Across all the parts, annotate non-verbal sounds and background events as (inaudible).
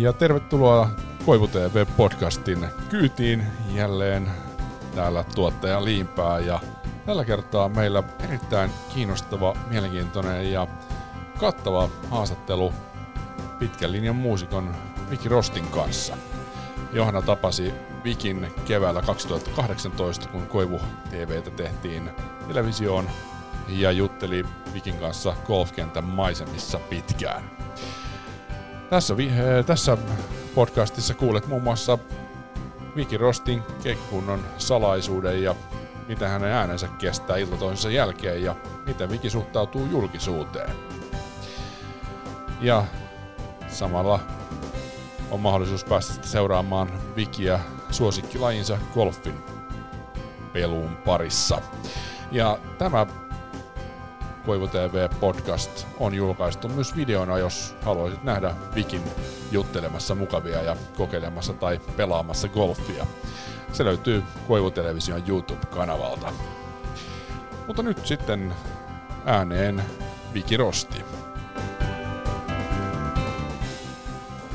Ja tervetuloa Koivu TV-podcastin kyytiin jälleen täällä tuottaja Liimpää ja tällä kertaa meillä erittäin kiinnostava, mielenkiintoinen ja kattava haastattelu pitkän linjan muusikon Viki Rostin kanssa. Johanna tapasi Vikin keväällä 2018, kun Koivu TVtä tehtiin televisioon ja jutteli Vikin kanssa golfkentän maisemissa pitkään. Tässä, tässä podcastissa kuulet muun muassa Viki Rostin keikkunnon salaisuuden ja miten hänen äänensä kestää ilta toisensa jälkeen ja miten Viki suhtautuu julkisuuteen. Ja samalla on mahdollisuus päästä seuraamaan Vikiä suosikkilajinsa golfin peluun parissa. Ja tämä Koivu TV podcast on julkaistu myös videona, jos haluaisit nähdä Vikin juttelemassa mukavia ja kokeilemassa tai pelaamassa golfia. Se löytyy Koivu Television YouTube-kanavalta. Mutta nyt sitten ääneen Viki Rosti.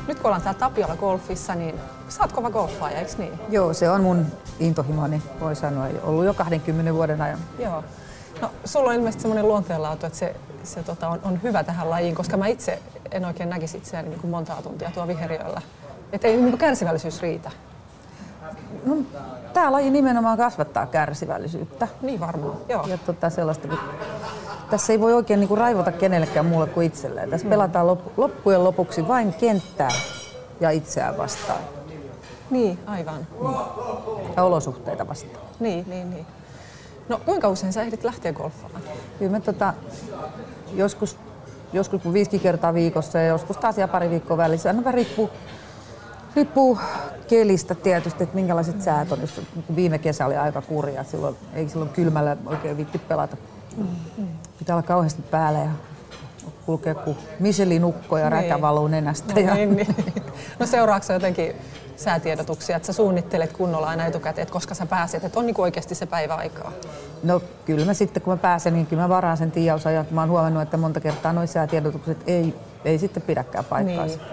Nyt kun ollaan täällä Tapiola Golfissa, niin sä oot kova golfaaja, eikö niin? Joo, se on mun intohimoni, voi sanoa, ollut jo 20 vuoden ajan. Joo. No, sulla on ilmeisesti semmoinen luonteenlaatu, että se, se tota, on, on, hyvä tähän lajiin, koska mä itse en oikein näkisi itseäni niin kuin montaa tuntia tuo viheriöllä. Että ei niin kärsivällisyys riitä. No, tämä laji nimenomaan kasvattaa kärsivällisyyttä. Niin varmaan, joo. Ja tota, sellaista, kun tässä ei voi oikein niin kuin raivota kenellekään muulle kuin itselleen. Tässä mm. pelataan lop, loppujen lopuksi vain kenttää ja itseään vastaan. Niin, aivan. Niin. Ja olosuhteita vastaan. Niin, niin, niin. No kuinka usein sä ehdit lähteä golfaan? Kyllä mä tota, joskus, joskus viisi kertaa viikossa ja joskus taas ja pari viikkoa välissä. Aina riippuu, riippuu kelistä tietysti, että minkälaiset säät on. Jos viime kesä oli aika kurja, silloin ei silloin kylmällä oikein vitti pelata. Mm. Pitää olla kauheasti päällä ja kulkea kuin miselinukko ja niin. räkä valuu nenästä. No, ja... niin, niin. no seuraako jotenkin säätiedotuksia, että sä suunnittelet kunnolla aina etukäteen, että koska sä pääset, että on niin oikeasti se päivä aikaa? No kyllä mä sitten kun mä pääsen, niin kyllä mä varaan sen tiiausajan. Mä oon huomannut, että monta kertaa noin säätiedotukset ei, ei sitten pidäkään paikkaansa. Niin.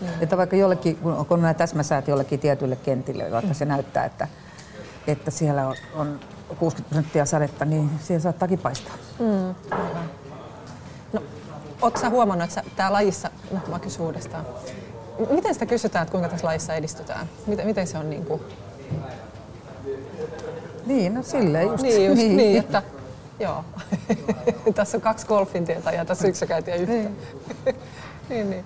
Niin. Että vaikka jollekin, kun nämä täsmäsäät jollekin tietyille kentille, vaikka mm. se näyttää, että, että siellä on, on 60 prosenttia sadetta, niin siellä saattaakin paistaa. Mm, ootko sä huomannut, että tämä lajissa, no mä kysyn uudestaan, Miten sitä kysytään, että kuinka tässä lajissa edistytään? Miten, miten se on niin kuin... Niin, no silleen just. Niin, just, niin. niin että joo. (laughs) tässä on kaksi golfin tietä ja tässä yksi käytiin yhtä. Niin. (laughs) niin, niin.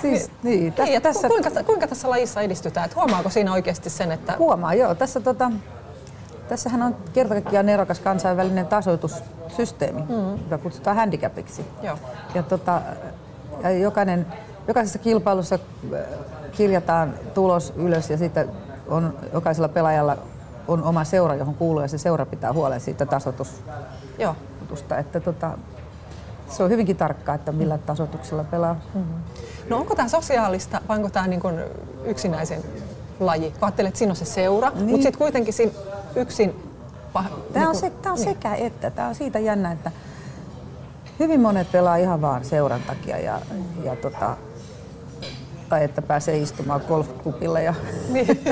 Siis, niin, niin, niin tässä... kuinka, kuinka tässä lajissa edistytään? Et huomaako siinä oikeasti sen, että... Huomaa, joo. Tässä, tota, tässähän on kertakaikkiaan nerokas kansainvälinen tasoitussysteemi, mm. joka kutsutaan handicapiksi. Joo. Ja, tota, ja jokainen jokaisessa kilpailussa äh, kirjataan tulos ylös ja sitten on jokaisella pelaajalla on oma seura, johon kuuluu ja se seura pitää huolen siitä tasoitusta. Että tota, se on hyvinkin tarkkaa, että millä tasoituksella pelaa. Mm-hmm. No onko tämä sosiaalista vai onko tämä niin yksinäisen laji? Kun ajattelet, että siinä on se seura, niin. mutta sitten kuitenkin siinä yksin... Pah, tämä on, se, tämä on niin. sekä että. Tämä on siitä jännä, että hyvin monet pelaa ihan vaan seuran takia ja, ja tota, tai että pääsee istumaan golfklubilla. Ja niin, (laughs)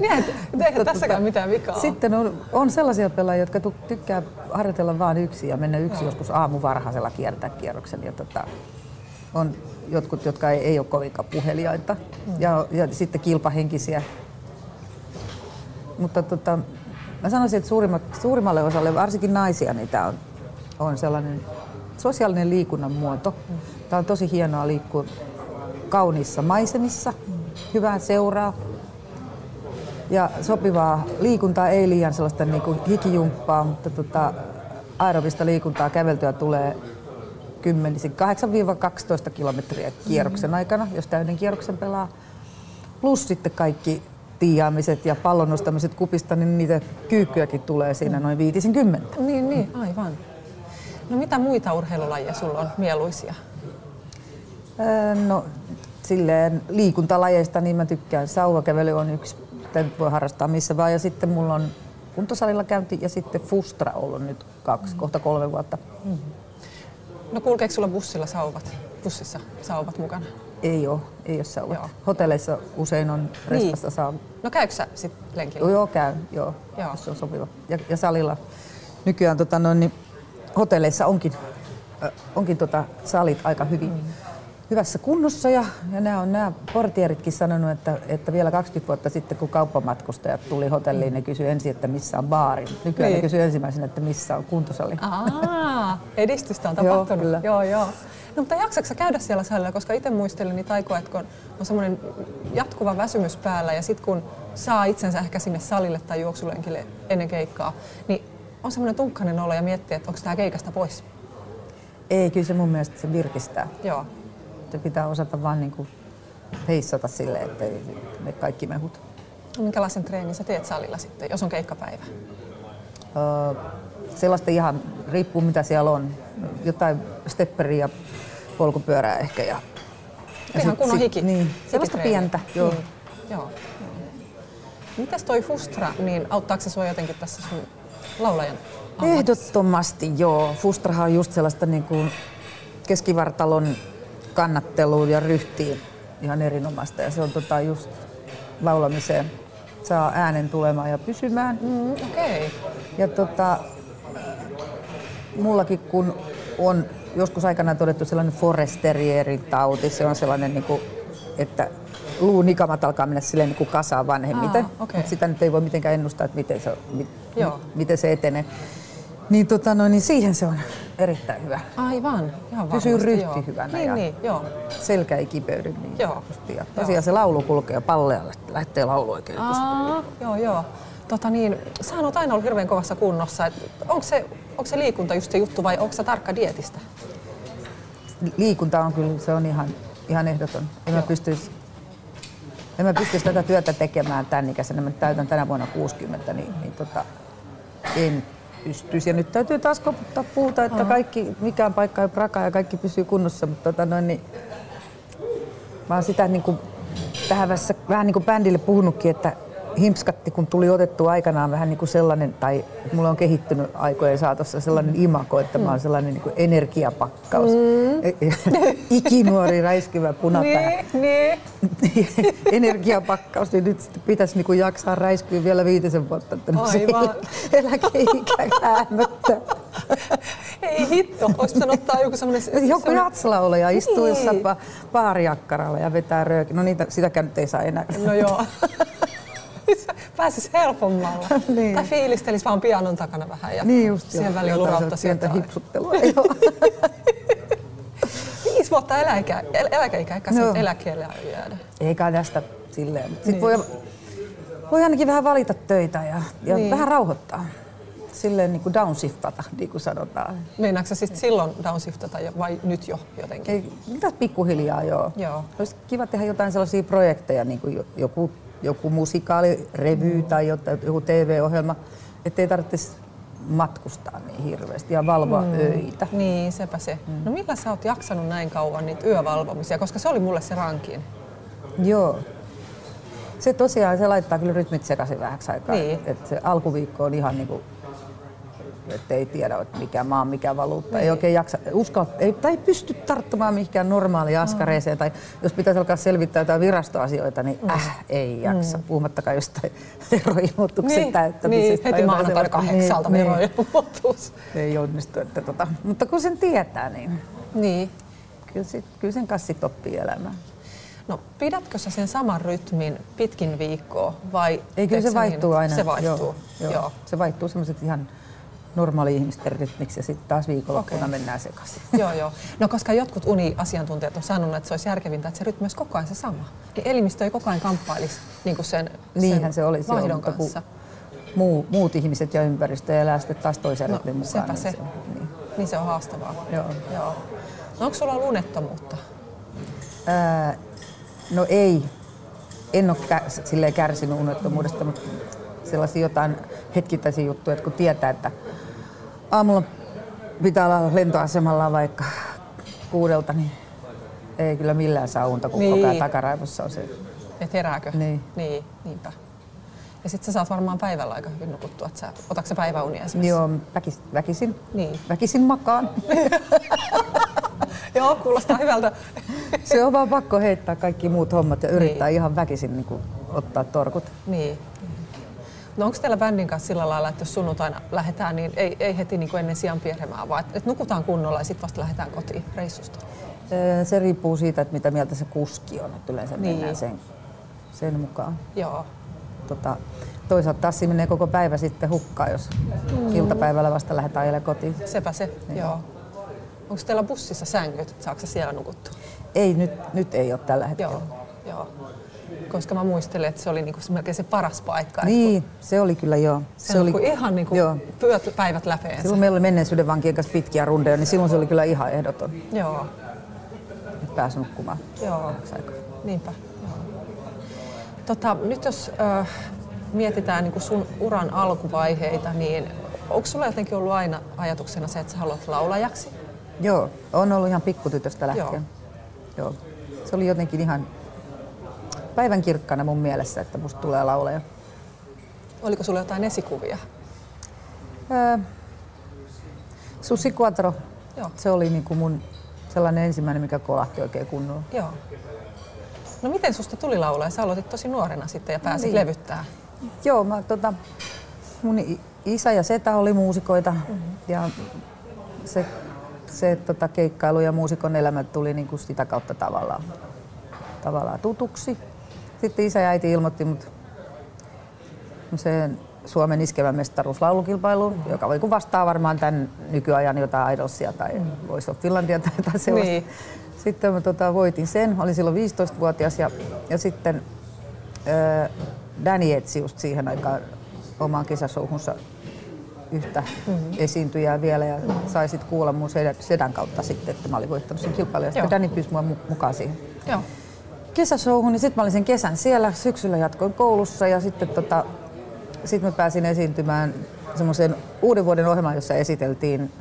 niin eihän tässäkään mitään vikaa Sitten on, on sellaisia pelaajia, jotka tykkää harjoitella vain yksi ja mennä yksi joskus aamu varhaisella kiertää kierroksen. Ja tota, on jotkut, jotka ei, ei ole kovinkaan puheliaita mm. ja, ja sitten kilpahenkisiä. Mutta tota, mä sanoisin, että suurimmalle osalle, varsinkin naisia, niin tämä on, on sellainen sosiaalinen liikunnan muoto. Tämä on tosi hienoa liikkua kauniissa maisemissa, hyvää seuraa ja sopivaa liikuntaa, ei liian sellaista niin kuin hikijumppaa, mutta tota, aerobista liikuntaa käveltyä tulee 8-12 kilometriä kierroksen aikana, jos täyden kierroksen pelaa. Plus sitten kaikki tiiaamiset ja pallon nostamiset kupista, niin niitä kyykkyäkin tulee siinä noin 50. Niin, niin, aivan. No mitä muita urheilulajeja sulla on mieluisia? No silleen liikuntalajeista niin mä tykkään. Sauvakävely on yksi, mitä nyt voi harrastaa missä vaan. Ja sitten mulla on kuntosalilla käynti ja sitten Fustra ollut nyt kaksi, mm. kohta kolme vuotta. Mm. No kulkeeko sulla bussilla sauvat, bussissa sauvat mukana? Ei ole, ei ole sauvat. Joo. Hotelleissa usein on respasta niin. saa. No käykö sä sit lenkillä? Joo, käy, joo, joo. se on sopiva. Ja, ja salilla nykyään tota, no, niin, hotelleissa onkin, äh, onkin tota, salit aika hyvin. Mm hyvässä kunnossa ja, ja nämä on nämä portieritkin sanonut, että, että vielä 20 vuotta sitten kun kauppamatkustajat tuli hotelliin, ne kysyi ensin, että missä on baari. Nykyään niin. ne kysyi ensimmäisenä, että missä on kuntosali. Aa, edistystä on (laughs) tapahtunut. joo, kyllä. joo, joo. No mutta jaksatko käydä siellä salilla, koska itse muistelin niitä aikoja, että kun on semmoinen jatkuva väsymys päällä ja sitten kun saa itsensä ehkä sinne salille tai juoksulenkille ennen keikkaa, niin on semmoinen tunkkainen olo ja miettii, että onko tämä keikasta pois. Ei, kyllä se mun mielestä se virkistää. Joo se pitää osata vaan niin kuin heissata silleen, että ne kaikki mehut. No, minkälaisen treenin sä teet salilla sitten, jos on keikkapäivä? Öö, sellaista ihan, riippuu mitä siellä on. Jotain stepperiä, polkupyörää ehkä. Ja, ja ihan kunnon hiki. Niin, sellaista pientä, joo. Niin. joo. Mitäs toi Fustra, niin auttaako se sua jotenkin tässä sun laulajan ammatissa? Ehdottomasti joo. Fustrahan on just sellaista niin kuin keskivartalon kannatteluun ja ryhtiin ihan erinomaista. Ja se on tota just laulamiseen saa äänen tulemaan ja pysymään. Mm, okay. Ja tota, mullakin kun on joskus aikana todettu sellainen foresterierin tauti, se on sellainen, niin kuin, että luunikamat alkaa mennä silleen niin kuin kasaan vanhemmiten. Ah, okay. Sitä nyt ei voi mitenkään ennustaa, että miten se, mit, miten se etenee. Niin, tota, no, niin siihen se on erittäin hyvä. Aivan, ihan Pysyy ryhti joo. hyvänä niin, ja niin, joo. selkä ei kipeydy. Niin joo. Ja tosiaan se laulu kulkee pallealle, lähtee laulu oikein. Aa, joo, joo. Tota niin, sä oot aina ollut hirveän kovassa kunnossa. Onko se, onko se liikunta just se juttu vai onko se tarkka dietistä? Liikunta on kyllä, se on ihan, ihan ehdoton. En mä pystyisi en mä pystyisi tätä työtä tekemään tämän ikäisenä. Mä täytän tänä vuonna 60, niin, niin tota, en pystyisi. Ja nyt täytyy taas koputtaa puuta, että kaikki, mikään paikka ei prakaa ja kaikki pysyy kunnossa. Mutta tota noin, niin, mä oon sitä niin kuin, tähän vähän niin kuin bändille puhunutkin, että himpskatti, kun tuli otettu aikanaan vähän niin kuin sellainen, tai mulla on kehittynyt aikojen saatossa sellainen mm. imako, että mm. mä oon sellainen niin kuin energiapakkaus. Mm. (laughs) Ikinuori räiskyvä punapää. Niin, niin. (laughs) energiapakkaus, niin nyt pitäisi niin kuin jaksaa räiskyä vielä viitisen vuotta, että Aivan. (laughs) eläkeikä. Ei hitto, olisi pitänyt ottaa joku semmoinen... Joku jatslaulaja istuu niin. jossain baariakkaralla ja vetää röökin. No niitä, sitäkään nyt ei saa enää. No joo. (laughs) pääsisi helpommalla. (laughs) niin. Tai fiilistelisi vaan pianon takana vähän ja niin just, siihen väliin lurauttaisi jotain. hipsuttelua. (laughs) Viisi vuotta eläke, eläkeikä, eikä no. eläkkeelle jäädä. Eikä tästä silleen. Sitten niin. voi, voi ainakin vähän valita töitä ja, ja niin. vähän rauhoittaa silleen niin kuin downshiftata, niin kuin sanotaan. Meinaatko siis silloin downshiftata vai nyt jo jotenkin? Ei, mitä pikkuhiljaa joo. joo. Olisi kiva tehdä jotain sellaisia projekteja, niin kuin joku joku musikaali-revy tai joku TV-ohjelma, ettei tarvitsisi matkustaa niin hirveästi ja valvoa mm. öitä. Niin, sepä se. Mm. No millä sä oot jaksanut näin kauan niitä yövalvomisia, koska se oli mulle se rankin. Joo. Se tosiaan, se laittaa kyllä rytmit sekaisin vähäksi aikaa. Niin. Et se alkuviikko on ihan niinku että ei tiedä, että mikä maa, mikä valuutta. Ei, ei oikein jaksa, uskalla, ei, tai ei pysty tarttumaan mihinkään normaaliin askareeseen. Mm. Tai jos pitäisi alkaa selvittää jotain virastoasioita, niin mm. äh, ei jaksa. Mm. Puhumattakaan jostain (laughs) veroilmoituksen niin, täyttämisestä. Niin, heti maanantaina kahdeksalta niin, veroilmoitus. Niin. Ei onnistu. Että tota, mutta kun sen tietää, niin, niin. Kyllä, sit, kyllä sen kanssa oppii elämään. No pidätkö sä sen saman rytmin pitkin viikkoa vai? Ei, kyllä se vaihtuu niin, aina. Se vaihtuu. Joo, joo. joo. Se vaihtuu semmoiset ihan normaali ihmisten rytmiksi ja sitten taas viikonloppuna okay. mennään sekaisin. (laughs) Joo, joo. No koska jotkut uniasiantuntijat on sanonut, että se olisi järkevintä, että se rytmi olisi koko ajan se sama. Niin elimistö ei koko ajan kamppailisi niin kuin sen, Niinhän sen se olisi, vaihdon joo, kanssa. Muu, muut ihmiset ja ympäristö elää sitten taas toisen no, rytmin mukaan. Sepä niin se. Niin. niin se on haastavaa. Joo. joo. No onko sulla unettomuutta? Ää, no ei. En ole kä- silleen kärsinyt unettomuudesta, mutta sellaisia jotain hetkittäisiä juttuja, että kun tietää, että aamulla pitää olla lentoasemalla vaikka kuudelta, niin ei kyllä millään saa unta, kun niin. koko ajan takaraivossa on se. Et herääkö? Niin. niin niinpä. Ja sitten sä saat varmaan päivällä aika hyvin nukuttua. Että sä, otatko sä päiväunia esimerkiksi? Joo, väkis, väkisin. Niin. Väkisin makaan. (laughs) Joo, kuulostaa hyvältä. Se on vaan pakko heittää kaikki muut hommat ja yrittää niin. ihan väkisin niin kuin, ottaa torkut. Niin. No onko teillä bändin kanssa sillä lailla, että jos sunnuntaina lähdetään, niin ei, ei heti niin kuin ennen sijan pieremään, vaan että nukutaan kunnolla ja sitten vasta lähdetään kotiin reissusta? Se riippuu siitä, että mitä mieltä se kuski on, että yleensä niin. mennään sen, sen mukaan. Joo. Tota, toisaalta taas menee koko päivä sitten hukkaan, jos mm. iltapäivällä vasta lähdetään ajelemaan kotiin. Sepä se, niin. joo. Onko teillä bussissa sängyt? Saako siellä nukuttua? Ei, nyt, nyt ei ole tällä hetkellä. Joo, joo. Koska mä muistelen, että se oli niinku melkein se paras paikka. Niin, kun, se oli kyllä joo. Se, se oli ihan niinku joo. pyöt, päivät läpeensä. Silloin meillä oli menneisyyden vankien kanssa pitkiä rundeja, niin silloin se oli kyllä ihan ehdoton. Joo. Nyt pääsi nukkumaan. Joo, niinpä. Joo. Tota, nyt jos äh, mietitään niin sun uran alkuvaiheita, niin onko sulla jotenkin ollut aina ajatuksena se, että sä haluat laulajaksi? Joo, on ollut ihan pikkutytöstä lähtien. Joo. Joo. Se oli jotenkin ihan päivän kirkkana mun mielessä, että musta tulee laulaja. Oliko sulla jotain esikuvia? Öö, Susi Quattro. Joo. Se oli niin kuin mun sellainen ensimmäinen, mikä kolahti oikein kunnolla. Joo. No miten susta tuli laulaja? Sä aloitit tosi nuorena sitten ja pääsit niin. levyttää. Joo, mä, tota, mun isä ja setä oli muusikoita mm-hmm. ja se, se tota, keikkailu ja muusikon elämä tuli niinku sitä kautta tavallaan, tavallaan tutuksi. Sitten isä ja äiti ilmoitti mut sen Suomen iskevän mestaruuslaulukilpailuun, mm-hmm. joka voi vastaa varmaan tämän nykyajan jotain Idolsia tai mm-hmm. Voice of Finlandia tai jotain sellaista. Niin. Sitten mä tota, voitin sen, olin silloin 15-vuotias ja, ja sitten öö, Danny etsi just siihen aikaan omaan kesäsouhunsa yhtä mm-hmm. esiintyjää vielä ja mm-hmm. sai sitten kuulla mun sedän, sedän kautta sitten, että mä olin voittanut sen kilpailun. Ja sitten Danny pyysi mua mukaan siihen Joo. Kesäsouhun, niin sitten mä olin sen kesän siellä. Syksyllä jatkoin koulussa ja sitten tota, sit mä pääsin esiintymään semmoiseen uuden vuoden ohjelmaan, jossa esiteltiin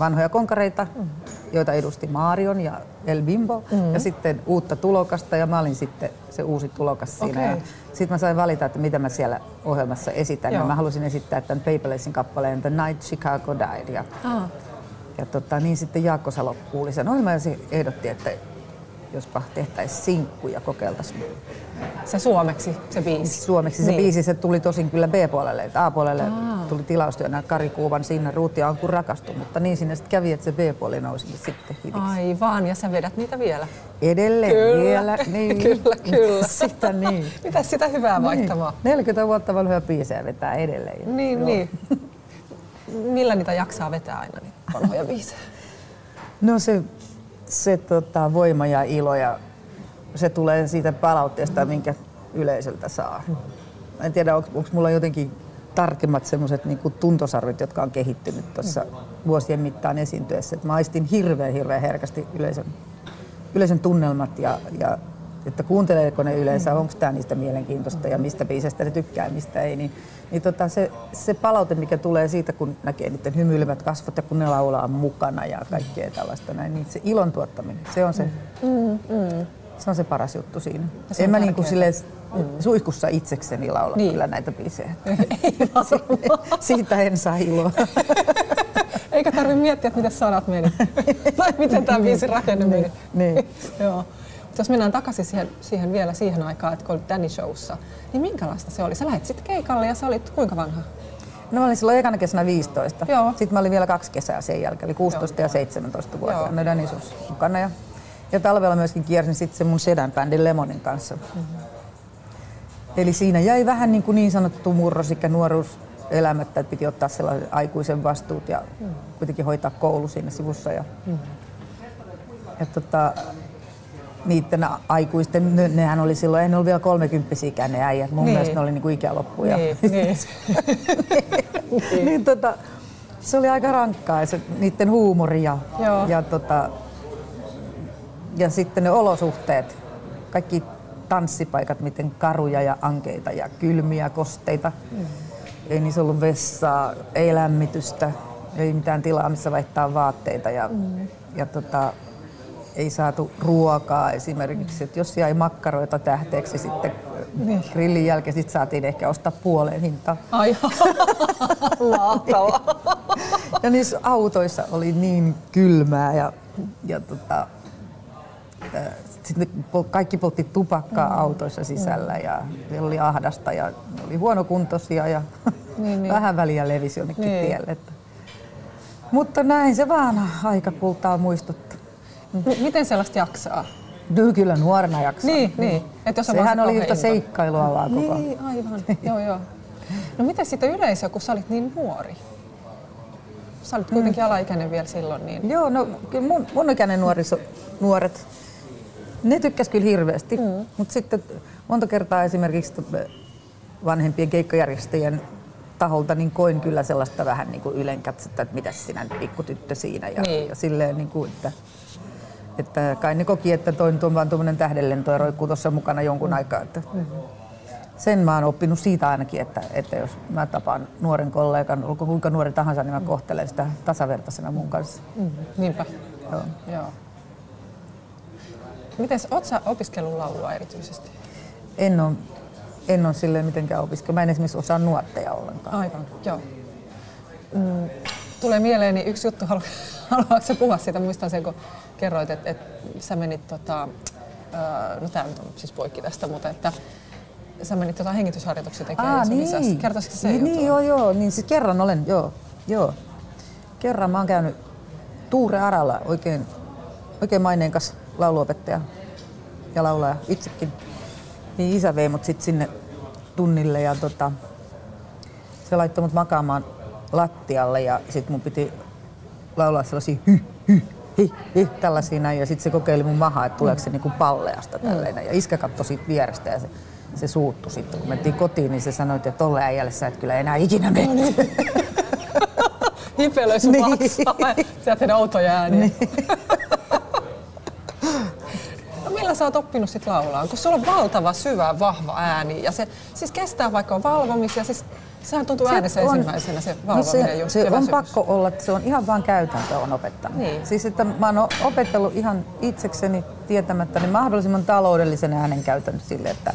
vanhoja konkareita, mm. joita edusti Marion ja El Bimbo, mm. ja sitten uutta tulokasta, ja mä olin sitten se uusi tulokas siinä. Okay. Sitten mä sain valita, että mitä mä siellä ohjelmassa esitän, Joo. ja mä halusin esittää tämän Paperlessin kappaleen The Night Chicago Died. Ja, ah. ja tota, niin sitten Jaakko Salo kuuli sen ohjelman, ja se ehdotti, että jospa tehtäisiin sinkku ja kokeiltaisiin. Se suomeksi, se biisi? Suomeksi se niin. biisi, se tuli tosin kyllä B-puolelle, A-puolelle Aa. tuli tilaustyönä Kari Kuuvan Sinna Ruuti on kun rakastu, mutta niin sinne sitten kävi, että se B-puoli nousi sitten hitiksi. Aivan, ja sä vedät niitä vielä? Edelleen kyllä. vielä, (laughs) niin. kyllä, kyllä. sitä niin. Mitä sitä hyvää niin. vaihtamaa? 40 vuotta vanhoja biisejä vetää edelleen. Niin, Joo. niin. Millä niitä jaksaa vetää aina, niitä vanhoja (laughs) biisejä? No se se tota, voima ja ilo ja se tulee siitä palautteesta, minkä yleisöltä saa. En tiedä, onko mulla jotenkin tarkemmat semmoiset niin tuntosarvit, jotka on kehittynyt tuossa vuosien mittaan esiintyessä. Et mä aistin hirveän, hirveän herkästi yleisön, yleisön tunnelmat ja, ja että kuunteleeko ne yleensä, onko tämä niistä mielenkiintoista ja mistä biisestä ne tykkää, mistä ei, niin, niin tota se, se palaute, mikä tulee siitä, kun näkee niiden hymyilevät kasvot ja kun ne laulaa mukana ja kaikkea tällaista näin, niin se ilon tuottaminen, se on se, mm. Mm. Se, on se paras juttu siinä. En mä niin kuin silleen, mm. suihkussa itsekseni laula niin. kyllä näitä biisejä. (laughs) Ei (laughs) Siitä en saa iloa. Eikä tarvitse miettiä, että miten sanat meni. (laughs) tai miten tämä biisi rakenne meni. Niin. niin. Joo. Jos mennään takaisin siihen, siihen vielä siihen aikaan, että kun olit Danny Showssa, niin minkälaista se oli? Sä lähdit sitten keikalle ja sä olit kuinka vanha? No mä olin silloin ekana kesänä 15. Joo. Sitten mä olin vielä kaksi kesää sen jälkeen, eli 16 Joo. ja 17 vuotta. No Danny Shows mukana. Ja, ja talvella myöskin kiersin sitten se mun sedän bändin Lemonin kanssa. Mm-hmm. Eli siinä jäi vähän niin, kuin niin sanottu murrosikä nuoruus elämättä, että piti ottaa sellaisen aikuisen vastuut ja mm. kuitenkin hoitaa koulu siinä sivussa. Ja, mm. ja tota, niiden aikuisten, ne, nehän oli silloin, en ollut vielä kolmekymppisikään ne äijät, mun niin. mielestä ne oli niinku ikäloppuja. Niin, niin. (laughs) niin. niin tota, se oli aika rankkaa se, niiden huumori ja, ja, tota, ja sitten ne olosuhteet, kaikki tanssipaikat, miten karuja ja ankeita ja kylmiä kosteita. Mm. Ei niissä ollut vessaa, ei lämmitystä, ei mitään tilaa, missä vaihtaa vaatteita. Ja, mm. ja tota, ei saatu ruokaa esimerkiksi. Että jos jäi makkaroita tähteeksi sitten niin. grillin jälkeen, sit saatiin ehkä ostaa puoleen hintaa. Ai (laughs) mahtavaa. ja niissä autoissa oli niin kylmää ja, ja tota, sitten kaikki poltti tupakkaa mm. autoissa sisällä ja oli ahdasta ja oli huonokuntoisia ja (laughs) niin, niin. vähän väliä levisi jonnekin niin. tielle. Mutta näin se vaan aika kultaa muistuttaa. M- miten sellaista jaksaa? No, kyllä nuorena jaksaa. Niin, niin. Et jos Sehän oli yhtä seikkailua vaan koko Niin, aivan. joo, joo. No miten sitten yleisö, kun sä olit niin nuori? Sä olit kuitenkin mm. alaikäinen vielä silloin. Niin... Joo, no kyllä mun, mun ikäinen nuoriso, nuoret, ne tykkäs kyllä hirveästi. Mm. Mutta sitten monta kertaa esimerkiksi vanhempien keikkajärjestäjien taholta niin koin kyllä sellaista vähän niin kuin ylenkatsetta, että mitä sinä pikkutyttö siinä. Ja, niin. ja silleen, niin kuin, että, että kai ne koki, että toin tuon vaan tuommoinen tähdenlento ja roikkuu tuossa mukana jonkun mm. aikaa. Että. Sen mä oon oppinut siitä ainakin, että, että jos mä tapaan nuoren kollegan, olko kuinka nuori tahansa, niin mä mm. kohtelen sitä tasavertaisena mun kanssa. Mm. Niinpä. Joo. Joo. Miten oot sä opiskellut laulua erityisesti? En ole en ole silleen mitenkään opiskellut. Mä en esimerkiksi osaa nuotteja ollenkaan. Aivan, joo. Mm, tulee mieleeni yksi juttu, (laughs) halu, haluatko puhua siitä? Muistan sen, kun kerroit, että, että sä menit, tota, no tämä nyt on siis poikki tästä, mutta että sä menit tota hengitysharjoituksia tekemään Aa, niin. Kertoisitko se niin, niin, joo, joo. Niin siis kerran olen, joo, joo. Kerran mä oon käynyt Tuure Aralla, oikein, oikein maineenkas lauluopettaja ja laulaja itsekin niin isä vei mut sit sinne tunnille ja tota, se laittoi mut makaamaan lattialle ja sit mun piti laulaa sellaisia hy, hy, hi, hi, tällaisia näin. Ja sitten se kokeili mun mahaa, että tuleeko se niinku palleasta tällainen. Ja iskä katsoi siitä vierestä ja se, se suuttu sitten. Kun mentiin kotiin, niin se sanoi, että tolle äijälle sä et kyllä enää ikinä mene. No niin. (laughs) Hipelöi sun niin. vatsaa. Sieltä outoja ääniä. Niin millä sä oot oppinut sit laulaa? Kun sulla on valtava, syvä, vahva ääni ja se siis kestää vaikka on valvomisia, siis Sehän tuntuu äänessä on, ensimmäisenä se valvominen no se, just, se on pakko olla, että se on ihan vaan käytäntö on opettanut. Niin. Siis että mä oon opetellut ihan itsekseni tietämättä niin mahdollisimman taloudellisen äänen käytön sille, että,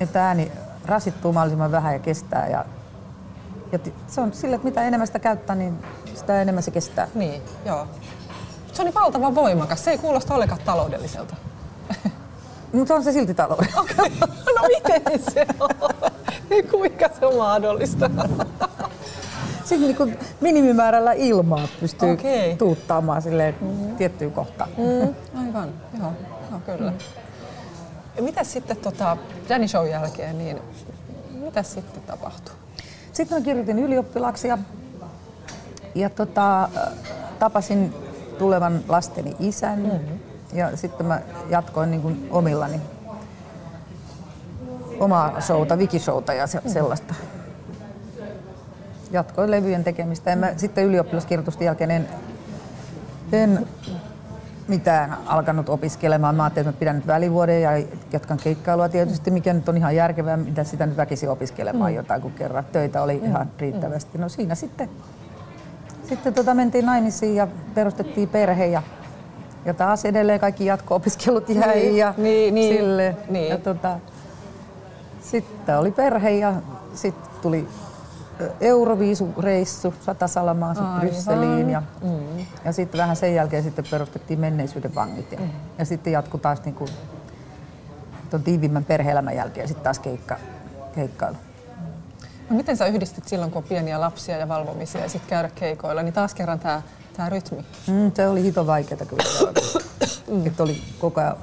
että ääni rasittuu mahdollisimman vähän ja kestää. Ja, ja se on sille, että mitä enemmän sitä käyttää, niin sitä enemmän se kestää. Niin, joo. Se on niin valtavan voimakas. Se ei kuulosta ollenkaan taloudelliselta. Mutta on se silti talouden. Okay. No miten se on? Kuinka se on mahdollista? Sitten niin kuin minimimäärällä ilmaa pystyy okay. tuuttaamaan silleen mm-hmm. tiettyyn kohtaan. Mm, aivan, joo, joo kyllä. Mm. Ja mitä sitten tota, Danny Show jälkeen, niin mitä sitten tapahtui? Sitten mä kirjoitin ylioppilaaksi ja, ja tota, tapasin tulevan lasteni isän. Mm-hmm ja sitten mä jatkoin niin kuin omillani omaa showta, wikishowta ja se, sellaista. Jatkoin levyjen tekemistä. Ja mä sitten ylioppilaskirjoitusten jälkeen en, en mitään alkanut opiskelemaan. Mä ajattelin, että mä pidän nyt välivuoden ja jatkan keikkailua tietysti, mikä nyt on ihan järkevää, mitä sitä nyt väkisi opiskelemaan mm. jotain, kun kerran töitä oli mm. ihan riittävästi. No siinä sitten, sitten tota mentiin naimisiin ja perustettiin perhe ja ja taas edelleen kaikki jatko-opiskelut jäi niin, ja niin, niin, sille. Niin. Ja tota, sitten oli perhe ja sitten tuli Euroviisureissu Satasalamaan Brysseliin ja, mm. ja sitten vähän sen jälkeen sitten perustettiin menneisyyden vangit ja, mm. ja sitten jatkui taas niin kuin, tuon tiivimmän perhe-elämän jälkeen sitten taas keikka, keikkailu. No miten sä yhdistit silloin, kun on pieniä lapsia ja valvomisia ja sitten käydä keikoilla, niin taas kerran tämä tämä rytmi? Mm, se oli hito vaikeaa kyllä. mm. Että oli koko ajan,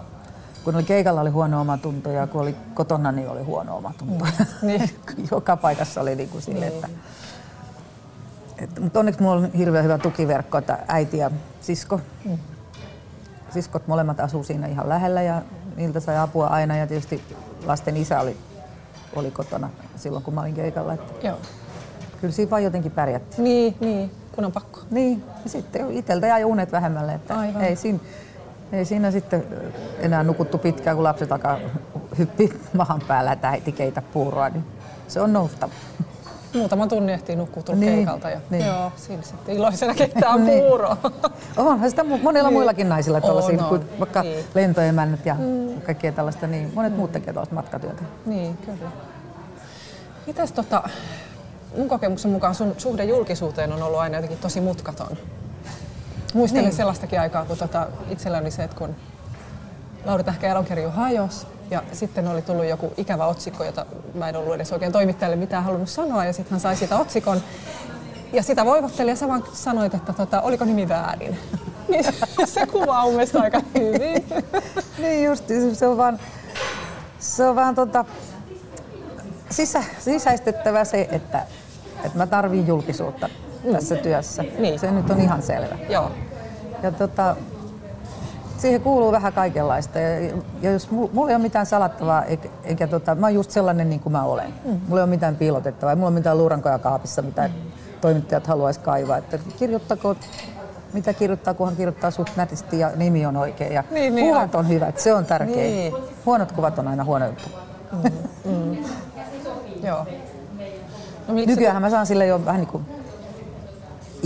kun oli keikalla oli huono omatunto ja kun oli kotona niin oli huono omatunto. Mm. (laughs) Niin. Joka paikassa oli niin kuin sille, niin. että, että, mutta onneksi mulla on hirveän hyvä tukiverkko, että äiti ja sisko. Mm. Siskot molemmat asuu siinä ihan lähellä ja niiltä sai apua aina ja tietysti lasten isä oli, oli kotona silloin kun mä olin keikalla. Että Joo. Kyllä siinä vaan jotenkin pärjättiin. Niin, niin kun on pakko. Niin, ja sitten itseltä jäi unet vähemmälle, että Aivan. ei siinä, ei siinä sitten enää nukuttu pitkään, kun lapset alkaa hyppi mahan päällä, että äiti keitä puuroa, niin se on noustava. muutaman tunnin ehtii nukkua niin, keikalta ja niin. joo, siinä sitten iloisena (laughs) keittää niin. puuroa. Onhan sitä monilla niin. muillakin naisilla tuollaisia, on, on. vaikka niin. lentoemännät ja mm. kaikkea tällaista, niin monet mm. muut tekee tuollaista matkatyötä. Niin, kyllä. Mites tota, mun kokemuksen mukaan sun suhde julkisuuteen on ollut aina jotenkin tosi mutkaton. Muistelen niin. sellaistakin aikaa, kun tota, itselläni se, että kun Lauri Tähkä Elonkerju hajos ja sitten oli tullut joku ikävä otsikko, jota mä en ollut edes oikein toimittajalle mitään halunnut sanoa ja sitten hän sai sitä otsikon. Ja sitä voivotteli ja sä vaan sanoit, että tota, oliko nimi väärin. (laughs) niin se kuvaa mun mielestä aika hyvin. (laughs) niin just, se on vaan, se on vaan tota, sisä, sisäistettävä se, että, että mä tarvin julkisuutta mm. tässä työssä. Niin. Se nyt on ihan selvä. Joo. Ja tota, siihen kuuluu vähän kaikenlaista. Ja, ja jos mulla ei ole mitään salattavaa, eikä, eikä tota, mä oon just sellainen niin kuin mä olen. Mm. Mulla ei ole mitään piilotettavaa, ei mulla ole mitään luurankoja kaapissa, mitä mm. toimittajat haluaisi kaivaa. Että kirjoittako mitä kirjoittaa, kunhan kirjoittaa suht nätisti ja nimi on oikein. Ja niin, niin kuvat on hyvät, se on tärkeä. Niin. Huonot kuvat on aina huono juttu. Mm, mm. (laughs) Joo. No, Nykyään mä saan sille jo vähän niin kuin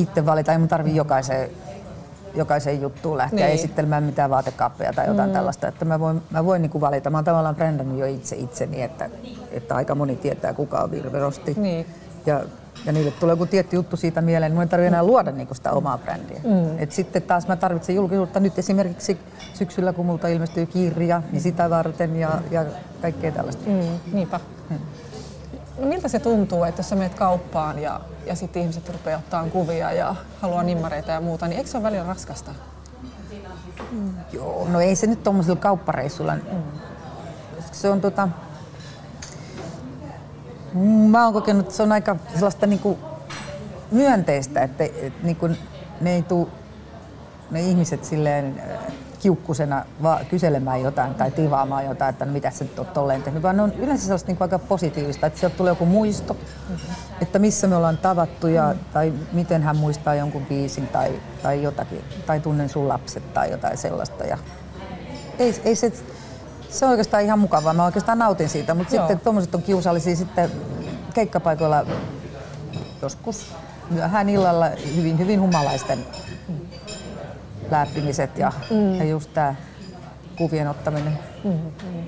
itse valita, ei mun tarvii jokaiseen jokaiseen juttuun lähteä niin. esittelemään mitään vaatekaappeja tai jotain mm. tällaista. Että mä voin, mä voin niin kuin valita. Mä oon tavallaan brändännyt jo itse itseni, että, että aika moni tietää kuka on Virverosti. Niin. Ja, ja niille tulee joku tietty juttu siitä mieleen, niin mun ei tarvitse enää luoda niin sitä omaa brändiä. Mm. Et sitten taas mä tarvitsen julkisuutta nyt esimerkiksi syksyllä, kun multa ilmestyy kirja, niin sitä varten ja, ja kaikkea tällaista. Mm. Niinpä. Mm. Miltä se tuntuu, että jos sä menet kauppaan ja, ja sitten ihmiset rupeaa ottaa kuvia ja haluaa nimmareita ja muuta, niin eikö se ole välillä raskasta? Mm. Joo, no ei se nyt tuommoisella kauppareissulla. Mm. Se on tota... Mä oon kokenut, että se on aika sellaista niinku myönteistä, että, että niinku ne ei tuu, ne ihmiset silleen kiukkusena va- kyselemään jotain tai tivaamaan jotain, että no mitä sä nyt oot tolleen tehnyt, vaan ne on yleensä sellaista niin aika positiivista, että sieltä tulee joku muisto, mm-hmm. että missä me ollaan tavattu ja, mm-hmm. tai miten hän muistaa jonkun biisin tai, tai jotakin, tai tunnen sun lapset tai jotain sellaista. Ja ei, ei se, se on oikeastaan ihan mukavaa, mä oikeastaan nautin siitä, mutta Joo. sitten tuommoiset on kiusallisia sitten keikkapaikoilla joskus myöhään illalla hyvin, hyvin humalaisten läppimiset ja, mm. ja just tämä kuvien ottaminen. Mm, mm.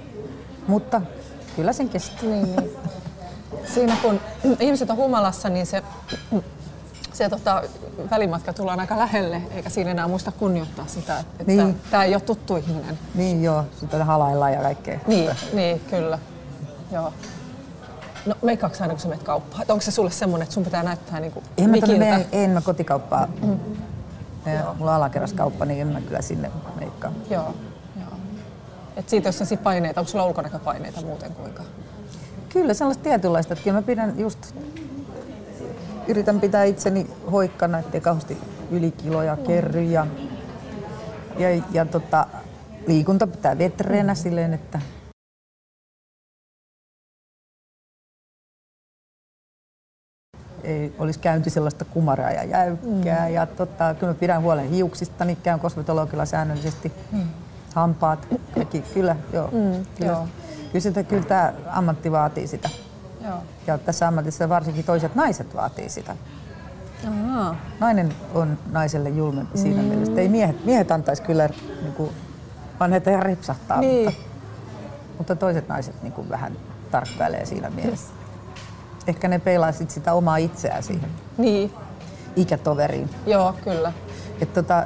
Mutta kyllä sen kesti. Niin, niin. Siinä kun ihmiset on humalassa, niin se, se tota, välimatka tulee aika lähelle, eikä siinä enää muista kunnioittaa sitä, että niin. tämä ei ole tuttu ihminen. Niin joo, sitä halaillaan ja kaikkea. Niin, niin kyllä. Joo. No meikkaatko aina kun sä menet kauppaan? Onko se sulle semmoinen, että sun pitää näyttää niin kuin en, mä en mä kotikauppaa. Mm. Ja mulla on alakerraskauppa, niin en mä kyllä sinne meikkaa. Joo. joo. Et siitä, jos on paineita, onko sulla ulkonäköpaineita muuten kuinka? Kyllä, sellaista tietynlaista. Että kyllä mä pidän just, yritän pitää itseni hoikkana, ettei kauheasti ylikiloja kerry. Ja, ja, ja tota, liikunta pitää vetreenä mm. silleen, että ei olisi käynti sellaista kumaraa ja jäykkää. Mm. Ja tota, kyllä mä pidän huolen hiuksista, niin käyn kosmetologilla säännöllisesti. Mm. Hampaat, kaikki, kyllä, joo. Mm, kyllä. joo. Kyllä, sitä, kyllä tämä ammatti vaatii sitä. Joo. Ja tässä ammatissa varsinkin toiset naiset vaatii sitä. Aha. Nainen on naiselle julmempi mm. siinä mielessä. Ei miehet, miehet antaisi kyllä niin kuin, vaan heitä ihan ripsahtaa, niin. mutta, mutta toiset naiset niin kuin, vähän tarkkailee siinä (laughs) mielessä ehkä ne peilaisit sitä omaa itseään siihen niin. ikätoveriin. Joo, kyllä. Et tota,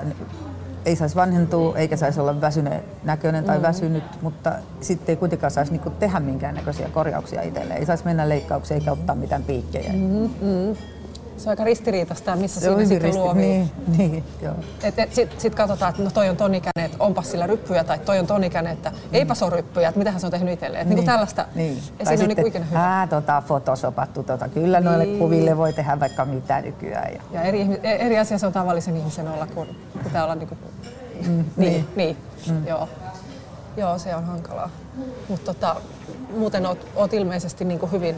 ei saisi vanhentua eikä saisi olla väsyneen näköinen tai mm. väsynyt, mutta sitten ei kuitenkaan saisi niinku tehdä minkäännäköisiä korjauksia itselleen. Ei saisi mennä leikkaukseen eikä ottaa mitään piikkejä. Mm-hmm se on aika ristiriitasta, missä se siinä sitten risti- luovii. Niin, niin, joo. Et, et, sitten sit katsotaan, että no toi on ton ikäinen, että onpas sillä ryppyjä, tai toi on ton ikäinen, että mm. eipä se ole ryppyjä, että mitähän se on tehnyt itselleen. Niin. Niin tällaista, niin. Ja tai siinä sitten, on niin hyvä. Ää, tota, fotosopattu, tota. kyllä niin. noille kuville voi tehdä vaikka mitä nykyään. Ja, ja eri, eri asia se on tavallisen ihmisen olla, kun pitää olla niin kuin, mm, (laughs) niin, niin, niin. Mm. joo. Joo, se on hankalaa. Mutta tota, muuten oot, oot ilmeisesti niin kuin hyvin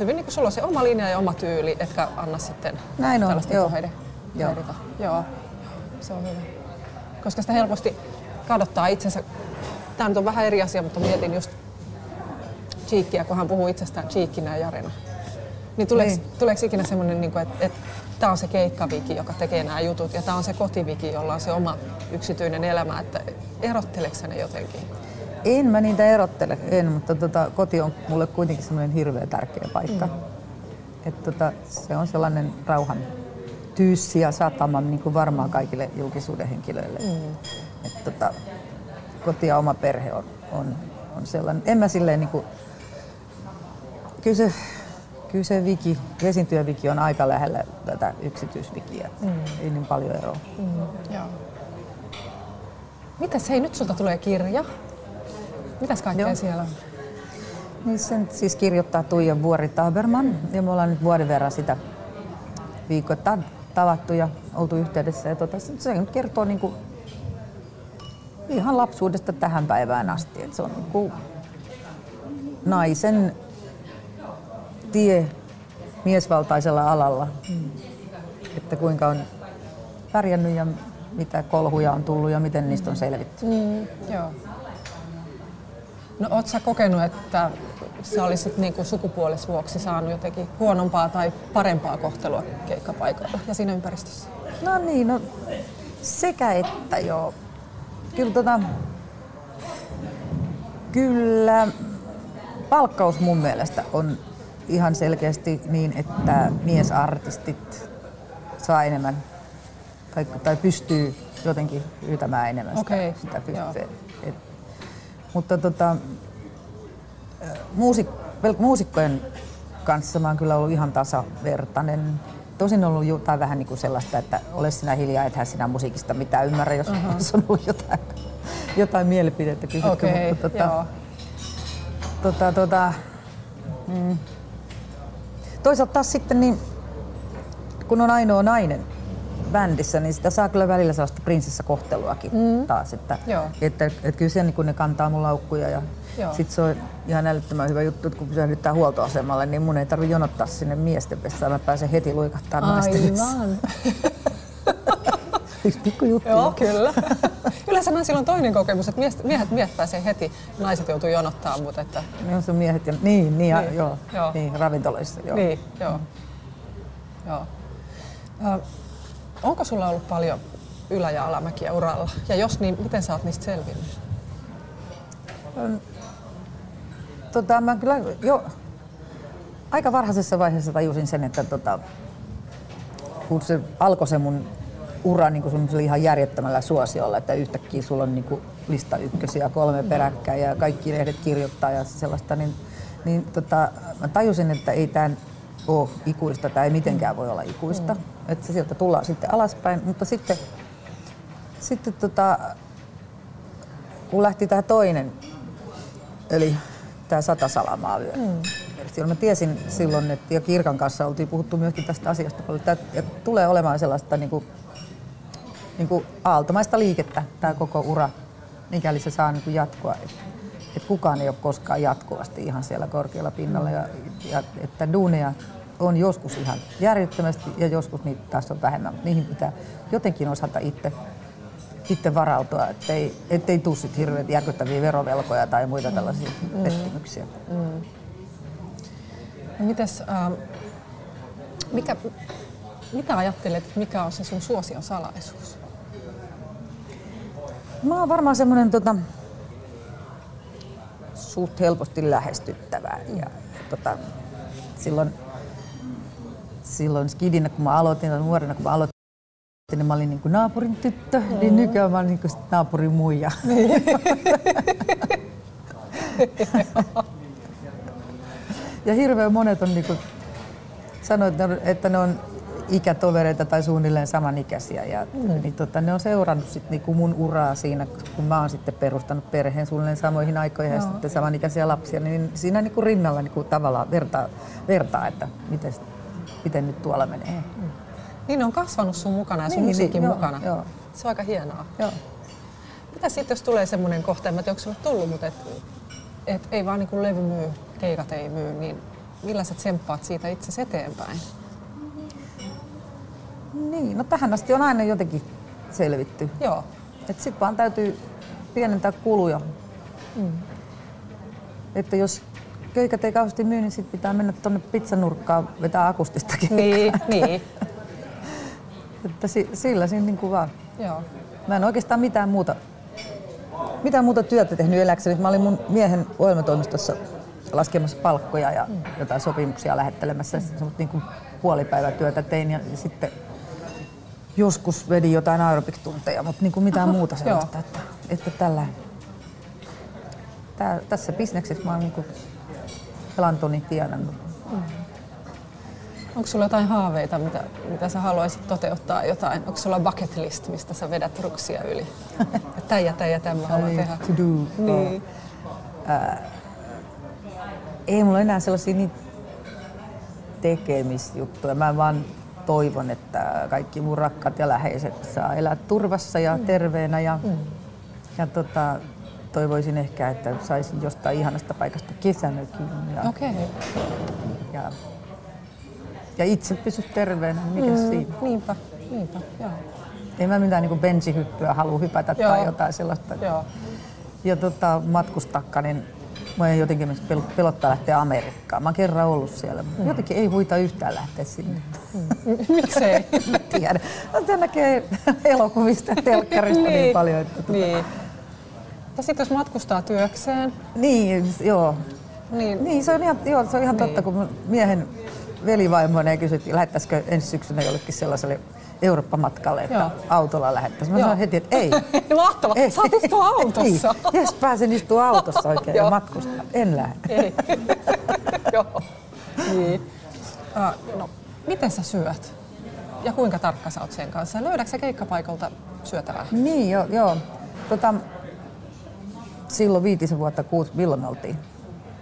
hyvin niin kuin sulla on se oma linja ja oma tyyli, etkä anna sitten Näin on, tällaista joo. Häiritä. Joo. joo. Se on hyvä. Koska sitä helposti kadottaa itsensä. Tämä nyt on vähän eri asia, mutta mietin just Cheekkiä, kun hän puhuu itsestään Cheekkinä ja Jarena. Niin tuleeko, niin. tuleeko ikinä semmoinen, niin että, että tämä on se keikkaviki, joka tekee nämä jutut, ja tämä on se kotiviki, jolla on se oma yksityinen elämä, että erotteleeko ne jotenkin? En mä niitä erottele, en, mutta tota, koti on mulle kuitenkin semmoinen hirveän tärkeä paikka. Mm. Et tota, se on sellainen rauhan tyyssi ja satama niin kuin varmaan kaikille julkisuuden henkilöille. Mm. Et tota, koti ja oma perhe on, on, on sellainen. En mä silleen niin kuin, kyllä se, kyllä se viki, viki on aika lähellä tätä yksityisvikiä. Mm. Ei niin paljon eroa. Mm. Joo. Mitäs, hei nyt sulta tulee kirja. Mitäs kaikkea Joo. siellä on? Niin sen siis kirjoittaa Tuija Vuori Taberman ja me ollaan nyt vuoden verran sitä viikoittain tavattu ja oltu yhteydessä. Ja tota, se nyt kertoo niin kuin ihan lapsuudesta tähän päivään asti. Et se on niin kuin naisen tie miesvaltaisella alalla. Mm. Että kuinka on pärjännyt ja mitä kolhuja on tullut ja miten niistä on selvitty. Mm, joo. No oot sä kokenut, että sä olisit niin kuin sukupuolisvuoksi saanut jotenkin huonompaa tai parempaa kohtelua keikkapaikalla ja siinä ympäristössä? No niin, no sekä että joo. Kyllä, tota, kyllä palkkaus mun mielestä on ihan selkeästi niin, että miesartistit saa enemmän tai, tai pystyy jotenkin yytämään enemmän okay. sitä, sitä mutta tota, muusik, muusikkojen kanssa mä oon kyllä ollut ihan tasavertainen. Tosin on ollut jotain vähän niin kuin sellaista, että ole sinä hiljaa, ethän sinä musiikista mitään ymmärrä, jos, uh-huh. on ollut jotain, jotain mielipidettä kysytty. Okay, mutta tota, joo. Tota, tota, mm. Toisaalta taas sitten, niin, kun on ainoa nainen, bändissä, niin sitä saa kyllä välillä sellaista prinsessakohteluakin mm. taas. Että, että, että, että kyllä se niin kun ne kantaa mun laukkuja ja sitten se on ihan älyttömän hyvä juttu, että kun pysähdyttää huoltoasemalle, niin mun ei tarvitse jonottaa sinne miesten vessaan. Mä pääsen heti luikahtaa naisten. (laughs) Yksi pikku juttu. Joo, kyllä. Yleensä naisilla on toinen kokemus, että miehet, miehet, miehet pääsee heti, naiset joutuu jonottaa, mutta että... Ne on se miehet ja... Niin, niin, niin. joo, joo. Niin, ravintoloissa, joo. Niin, joo. Mm. joo. Uh, Onko sulla ollut paljon ylä- ja alamäkiä uralla? Ja jos niin, miten sä oot niistä selvinnyt? Tota, mä kyllä jo aika varhaisessa vaiheessa tajusin sen, että tota, kun se alkoi se mun ura niin kuin ihan järjettömällä suosiolla, että yhtäkkiä sulla on niin kuin lista ykkösiä kolme peräkkäin ja kaikki lehdet kirjoittaa ja sellaista, niin, niin tota, mä tajusin, että ei tämä ole ikuista tai ei mitenkään voi olla ikuista. Mm. Että sieltä tullaan sitten alaspäin, mutta sitten, sitten tota, kun lähti tämä toinen, eli tämä sata salamaa vyö. Mm. Silloin mä tiesin silloin, että ja Kirkan kanssa oltiin puhuttu myöskin tästä asiasta että, että tulee olemaan sellaista niin kuin, niin kuin aaltomaista liikettä tämä koko ura, mikäli se saa niin kuin jatkoa. Että, että kukaan ei ole koskaan jatkuvasti ihan siellä korkealla pinnalla ja, ja että duuneja on joskus ihan järjettömästi ja joskus niitä taas on vähemmän, mutta niihin pitää jotenkin osata itse, itse varautua, ettei, ettei tule sitten hirveät järkyttäviä verovelkoja tai muita tällaisia mm. pettymyksiä. Mm. No mites, äh, mikä, mitä ajattelet, mikä on se sun suosion salaisuus? Mä oon varmaan semmoinen tota, suht helposti lähestyttävää. Ja, ja tota, silloin silloin skidinä, kun mä aloitin, tai nuorena, kun mä aloitin, niin mä olin niin kuin naapurin tyttö, mm. niin nykyään mä olen niin kuin naapurin muija. (laughs) ja hirveän monet on niin kuin, sanoit, että ne on ikätovereita tai suunnilleen samanikäisiä. Ja, mm. niin tota, ne on seurannut sit niinku mun uraa siinä, kun mä oon sitten perustanut perheen suunnilleen samoihin aikoihin no. ja sitten samanikäisiä lapsia, niin siinä niinku rinnalla niinku tavallaan vertaa, vertaa että miten miten nyt tuolla menee. Mm. Niin ne on kasvanut sun mukana ja sun niin, musiikin niin, mukana. Joo, joo. Se on aika hienoa. Joo. Mitä sitten, jos tulee semmoinen kohta, en tiedä, onko sulle tullut, mutta et, et ei vaan niin levy myy, keikat ei myy, niin millä sä tsemppaat siitä itse eteenpäin? Niin, no tähän asti on aina jotenkin selvitty. Joo. Et sit vaan täytyy pienentää kuluja. Mm. Että jos keikat ei kauheasti myy, niin sit pitää mennä tuonne pizzanurkkaan vetää akustista Niin, (laughs) niin. että si, sillä siinä niin kuin vaan. Joo. Mä en oikeastaan mitään muuta, mitään muuta työtä tehnyt eläkseni. Mä olin mun miehen ohjelmatoimistossa laskemassa palkkoja ja mm. jotain sopimuksia lähettelemässä. Mm. Niin kuin puolipäivätyötä tein ja sitten joskus vedin jotain aerobik-tunteja, mutta niin kuin mitään Aha, (laughs) muuta sellaista. Että, että tällä, tää, tässä bisneksessä mä oon niin elantoni tienannut. Mm. Onko sulla jotain haaveita, mitä, mitä sä haluaisit toteuttaa jotain? Onko sulla bucket list, mistä sä vedät ruksia yli? (laughs) Tämä ja tämä ja tämä mä haluan tehdä. To do. Niin. Uh, ei mulla enää sellaisia niin tekemisjuttuja. Mä vaan toivon, että kaikki mun rakkaat ja läheiset saa elää turvassa ja mm. terveenä. Ja, mm. ja tota, toivoisin ehkä, että saisin jostain ihanasta paikasta kesänökin. Ja, okay. ja, ja itse pysy terveenä, mikä mm, siinä? Niinpä, niinpä, joo. Ei mä mitään niin bensihyppyä halua hypätä joo. tai jotain sellaista. Joo. Ja tota, matkustakka, niin Mä en jotenkin pelottaa lähteä Amerikkaan. Mä oon kerran ollut siellä. Mm. Jotenkin ei huita yhtään lähteä sinne. Mm. Miksei? (laughs) mä tiedän. No, näkee elokuvista ja telkkarista (laughs) niin. niin paljon. Että tuota... niin. Ja sitten jos matkustaa työkseen? Niin, joo. Niin, niin se on ihan, joo, se on ihan niin. totta, kun miehen velivaimoinen kysyttiin, lähettäisikö ensi syksynä jollekin sellaiselle Eurooppa-matkalle, että Joo. autolla lähettäisiin. Mä sanoin heti, että ei. (laughs) Mahtavaa, ei. saat istua (laughs) autossa. Ei. Jes, pääsen istua autossa oikein ja matkustaa. En lähde. Ei. (laughs) Joo. Niin. Uh, no, miten sä syöt? Ja kuinka tarkka sä oot sen kanssa? Löydätkö sä keikkapaikalta syötävää? Niin, joo. joo. Tota, silloin viitisen vuotta, kuusi, milloin me oltiin?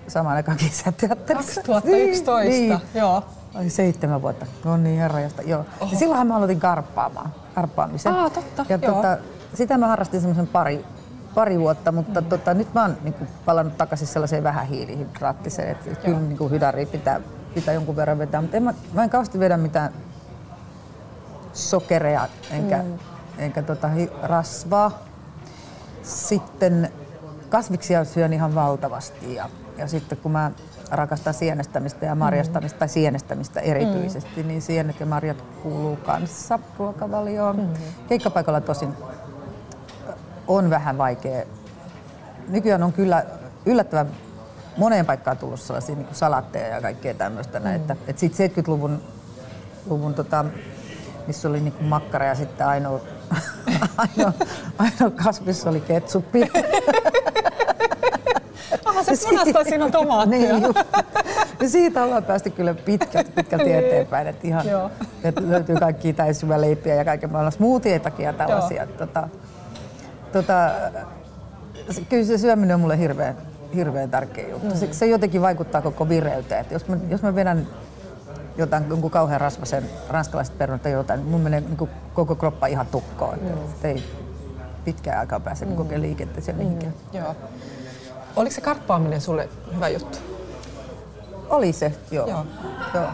Samaan aikaan kesäteatterissa. 2011, niin, niin. joo. Ai seitsemän vuotta. No niin, herrajasta. Joo. Ja silloinhan mä aloitin karppaamaan, karppaamisen. Aa, totta. Ja tota, sitä mä harrastin semmoisen pari, pari vuotta, mutta mm. tota, nyt mä oon niin kuin, palannut takaisin sellaiseen vähän hiilihydraattiseen. Että et kyllä niin hydaria pitää, pitää jonkun verran vetää, mutta en mä, mä en kauheasti vedä mitään sokereja enkä, mm. enkä tota, rasvaa. Sitten kasviksia syön ihan valtavasti ja, ja sitten kun mä rakastan sienestämistä ja marjastamista, mm. tai sienestämistä erityisesti, mm. niin sienet ja marjat kuuluu kanssa ruokavalioon. Mm. Keikkapaikalla tosin on vähän vaikea. Nykyään on kyllä yllättävän moneen paikkaan tullut sellaisia niin salatteja ja kaikkea tämmöistä. Mm. Että, että sitten 70-luvun luvun, tota, missä oli niin makkara ja sitten ainoa, ainoa, ainoa kasvis oli ketsuppi. Aha, se punasta siinä on tomaattia. niin, ja siitä ollaan päästy kyllä pitkälti, pitkälti niin. eteenpäin. Että ihan, että löytyy kaikki leipiä ja kaiken maailman smoothieitakin ja tällaisia. Tota, tota, kyllä se syöminen on mulle hirveän, hirveän tärkeä juttu. Mm. Se, se jotenkin vaikuttaa koko vireyteen. Jos, mä, jos mä vedän jotain jonkun kauhean rasvasen ranskalaiset perunat tai jotain, niin mun menee niin koko kroppa ihan tukkoon. Mm. ei pitkään aikaa pääse mm. kokea liikenteeseen mihinkään. Mm. Joo. Oliko se karppaaminen sulle hyvä juttu? Oli se, joo. joo. joo.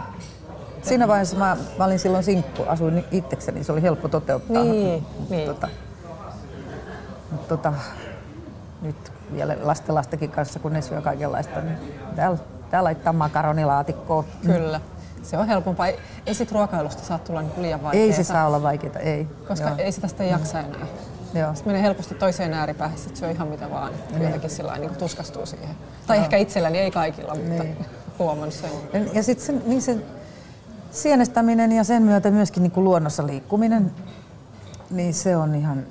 Siinä vaiheessa mä, mä olin silloin sinkku, asuin itsekseni, se oli helppo toteuttaa. Niin, niin. Tota, tota, nyt vielä lasten lastenkin kanssa, kun ne syö kaikenlaista, niin täällä, täällä laittaa makaronilaatikkoa. Kyllä. Se on helpompaa. Ei sit ruokailusta saa tulla niin liian vaikeaa. Ei se saa olla vaikeaa, ei. Koska Joo. ei sitä sitä jaksa enää. Joo. Sitten menee helposti toiseen ääripäähän, että syö ihan mitä vaan. Niin. Jotenkin sillä niin tuskastuu siihen. Tai Joo. ehkä itselläni, ei kaikilla, mutta niin. huomannut sen. Ja sitten se, niin se sienestäminen ja sen myötä myöskin niin kuin luonnossa liikkuminen, niin se on ihan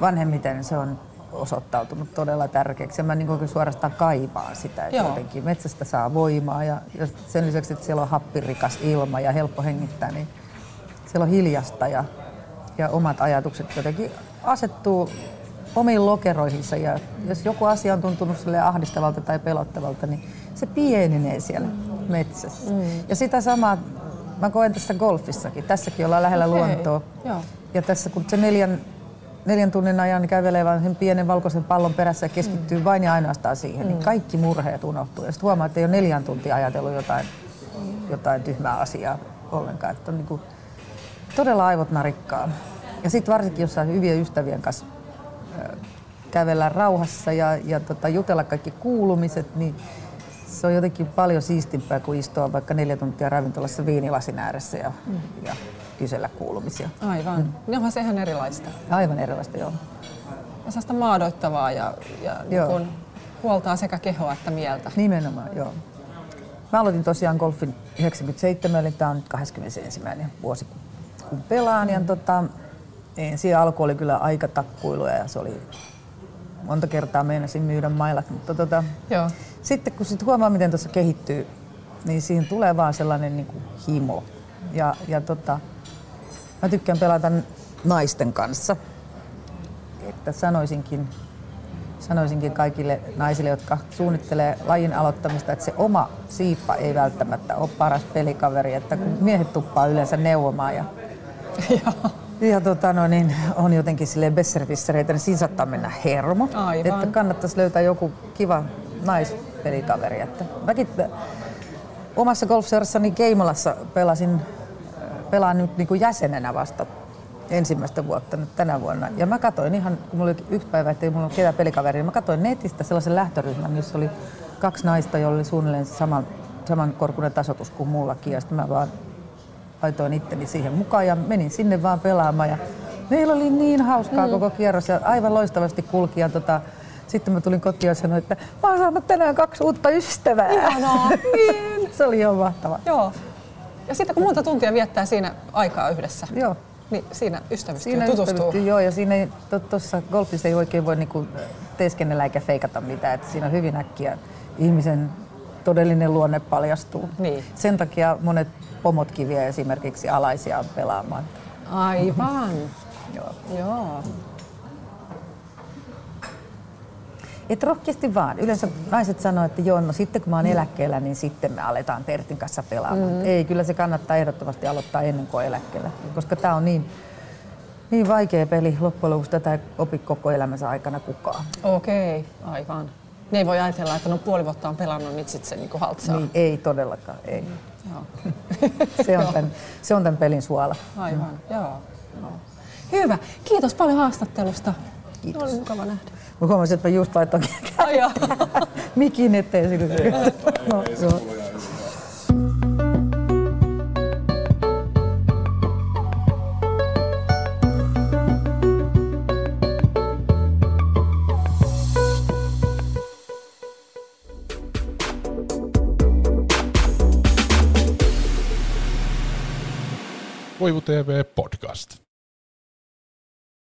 vanhemmiten se on osoittautunut todella tärkeäksi. Ja mä niin suorastaan kaipaan sitä, että Joo. jotenkin metsästä saa voimaa ja, ja sen lisäksi, että siellä on happirikas ilma ja helppo hengittää, niin siellä on hiljasta ja, ja omat ajatukset jotenkin asettuu omiin lokeroihinsa ja jos joku asia on tuntunut sille ahdistavalta tai pelottavalta, niin se pienenee siellä metsässä. Mm. Ja sitä samaa mä koen tässä golfissakin. Tässäkin ollaan lähellä okay. luontoa. Joo. Ja tässä kun se neljän, neljän tunnin ajan kävelee vain sen pienen valkoisen pallon perässä ja keskittyy mm. vain ja ainoastaan siihen, niin mm. niin kaikki murheet unohtuu. Ja sitten huomaa, että ei ole neljän tuntia ajatellut jotain, jotain tyhmää asiaa ollenkaan. Että on niin kuin todella aivot narikkaa. Ja sitten varsinkin jossain hyvien ystävien kanssa kävellä rauhassa ja, ja tota, jutella kaikki kuulumiset, niin se on jotenkin paljon siistimpää kuin istua vaikka neljä tuntia ravintolassa viinilasin ääressä ja, mm. ja kysellä kuulumisia. Aivan. Mm. Ne onhan se ihan erilaista. Aivan erilaista, joo. Ja sellaista maadoittavaa ja, ja joo. Niin kun huoltaa sekä kehoa että mieltä. Nimenomaan, joo. Mä aloitin tosiaan golfin 97, eli tämä on nyt 21. vuosi, kun pelaan. Mm. Ja tota, ensi alku oli kyllä aika takkuilua ja se oli monta kertaa meinasin myydä mailat, mutta tota, Joo. sitten kun sit huomaa, miten tuossa kehittyy, niin siinä tulee vaan sellainen niin kuin himo. Ja, ja tota, mä tykkään pelata naisten kanssa. Että sanoisinkin, sanoisinkin kaikille naisille, jotka suunnittelee lajin aloittamista, että se oma siippa ei välttämättä ole paras pelikaveri, että kun miehet tuppaa yleensä neuvomaan ja ja tota, no, niin, on jotenkin silleen besservissereitä, niin siinä saattaa mennä hermo. Aivan. Että kannattaisi löytää joku kiva naispelikaveri. Että mäkin omassa golfseurassani Keimolassa pelasin, pelaan nyt niin kuin jäsenenä vasta ensimmäistä vuotta nyt tänä vuonna. Ja mä katsoin ihan, kun mulla oli yksi päivä, ettei mulla ole ketään pelikaveria, niin mä katsoin netistä sellaisen lähtöryhmän, jossa oli kaksi naista, joilla oli suunnilleen saman, saman korkuinen tasotus kuin mullakin. Ja sitten mä vaan laitoin itteni siihen mukaan ja menin sinne vaan pelaamaan. Ja meillä oli niin hauskaa mm. koko kierros ja aivan loistavasti kulki. Ja tota, sitten mä tulin kotiin ja sanoin, että mä oon saanut tänään kaksi uutta ystävää. Ihanaa. niin. (laughs) Se oli ihan mahtavaa. Joo. Ja sitten kun monta tuntia viettää siinä aikaa yhdessä, Joo. niin siinä ystävystyy siinä tutustuu. joo, ja siinä ei, tuossa golfissa ei oikein voi niinku teeskennellä eikä feikata mitään. Että siinä on hyvin äkkiä ihmisen todellinen luonne paljastuu. Niin. Sen takia monet pomotkin vie esimerkiksi alaisia pelaamaan. Aivan. Joo. Joo. Et rohkeasti vaan. Yleensä naiset sanoo, että joo, no sitten kun mä oon mm. eläkkeellä, niin sitten me aletaan Tertin kanssa pelaamaan. Mm. Ei, kyllä se kannattaa ehdottomasti aloittaa ennen kuin eläkkeellä, koska tämä on niin, niin vaikea peli. Loppujen lopuksi tätä ei opi koko elämänsä aikana kukaan. Okei, okay, aivan. Ne ei voi ajatella, että no puoli vuotta on pelannut, niin sitten se niinku haltsaa. Niin, ei todellakaan, ei. Mm. Joo. (laughs) se, on tämän, se on tämän pelin suola. Aivan, mm. joo. joo. Hyvä. Kiitos paljon haastattelusta. Kiitos. Oli mukava nähdä. Mä huomasin, että mä just laitoin (laughs) mikin eteen sille. no, joo. Koivu TV Podcast.